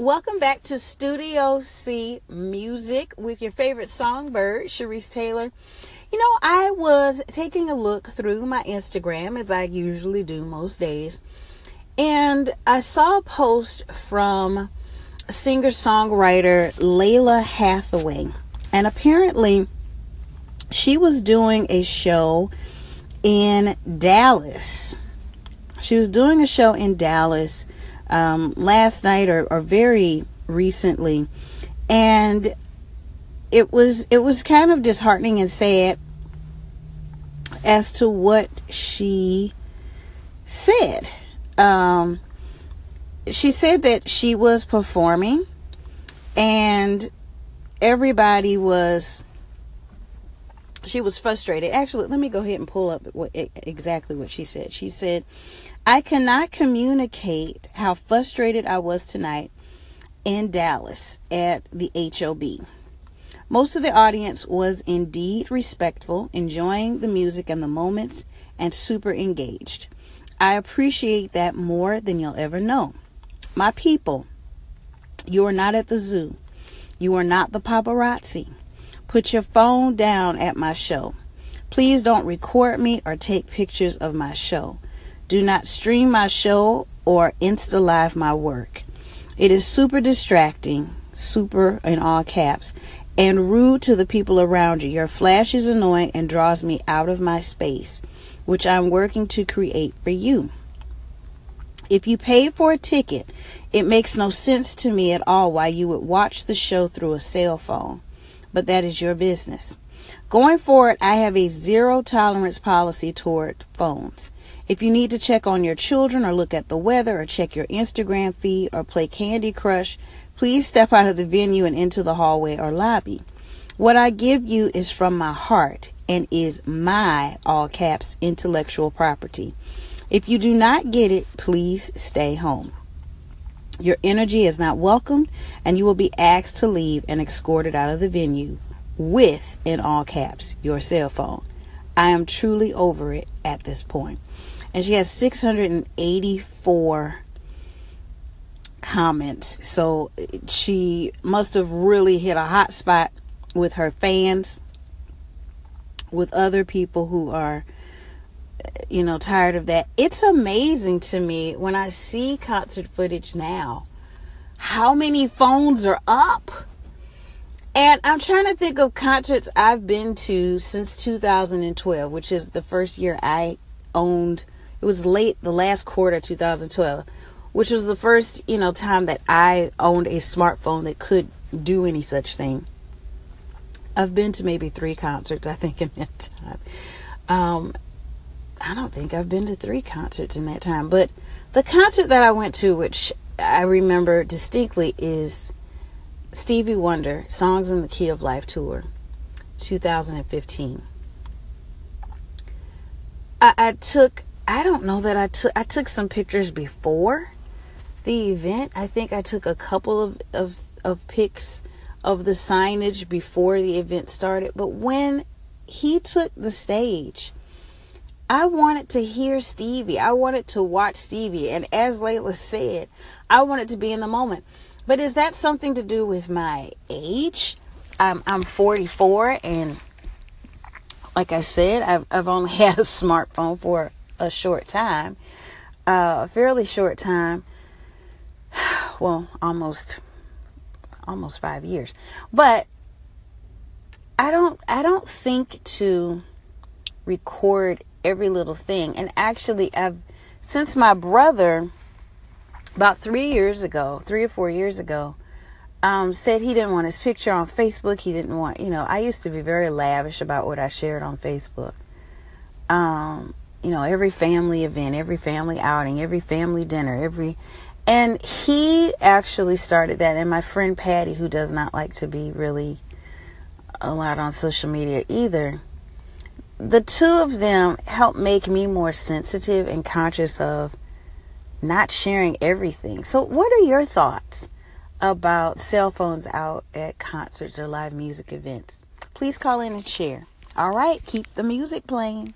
Welcome back to Studio C Music with your favorite songbird, Sharice Taylor. You know, I was taking a look through my Instagram as I usually do most days, and I saw a post from singer songwriter Lalah Hathaway. And apparently, she was doing a show in Dallas. She was doing a show in Dallas um, last night or, or very recently, and it was it was kind of disheartening and sad as to what she said. Um, she said that she was performing and everybody was she was frustrated. Actually, let me go ahead and pull up what, exactly what she said. She said, I cannot communicate how frustrated I was tonight in Dallas at the HOB. Most of the audience was indeed respectful, enjoying the music and the moments, and super engaged. I appreciate that more than you'll ever know. My people, you are not at the zoo. You are not the paparazzi. Put your phone down at my show. Please don't record me or take pictures of my show. Do not stream my show or Insta Live my work. It is super distracting, super in all caps, and rude to the people around you. Your flash is annoying and draws me out of my space, which I'm working to create for you. If you paid for a ticket, it makes no sense to me at all why you would watch the show through a cell phone but that is your business. Going forward, I have a zero tolerance policy toward phones. If you need to check on your children or look at the weather or check your Instagram feed or play Candy Crush, please step out of the venue and into the hallway or lobby. What I give you is from my heart and is my, all caps, intellectual property. If you do not get it, please stay home. Your energy is not welcomed, and you will be asked to leave and escorted out of the venue with, in all caps, your cell phone. I am truly over it at this point. And she has 684 comments. So she must have really hit a hot spot with her fans, with other people who are you know, tired of that. It's amazing to me when I see concert footage now how many phones are up. And I'm trying to think of concerts I've been to since 2012, which is the first year I owned. It was late, the last quarter 2012, which was the first, you know, time that I owned a smartphone that could do any such thing. I've been to maybe three concerts, I think, in that time. Um, I don't think I've been to three concerts in that time, but the concert that I went to, which I remember distinctly, is Stevie Wonder Songs in the Key of Life Tour 2015. I, I took, I don't know that I took, I took some pictures before the event. I think I took a couple of, of, of pics of the signage before the event started, but when he took the stage, I wanted to hear Stevie. I wanted to watch Stevie. And as Lalah said, I wanted to be in the moment. But is that something to do with my age? I'm, I'm 44 and like I said, I've, I've only had a smartphone for a short time, uh, a fairly short time. Well, almost, almost five years. But I don't, I don't think to record every little thing. And actually, I've since my brother about three years ago, three or four years ago, um, said he didn't want his picture on Facebook. He didn't want, you know, I used to be very lavish about what I shared on Facebook. Um, you know, every family event, every family outing, every family dinner, every, and he actually started that. And my friend Patty, who does not like to be really allowed on social media either, the two of them help make me more sensitive and conscious of not sharing everything. So, what are your thoughts about cell phones out at concerts or live music events? Please call in and share. All right, keep the music playing.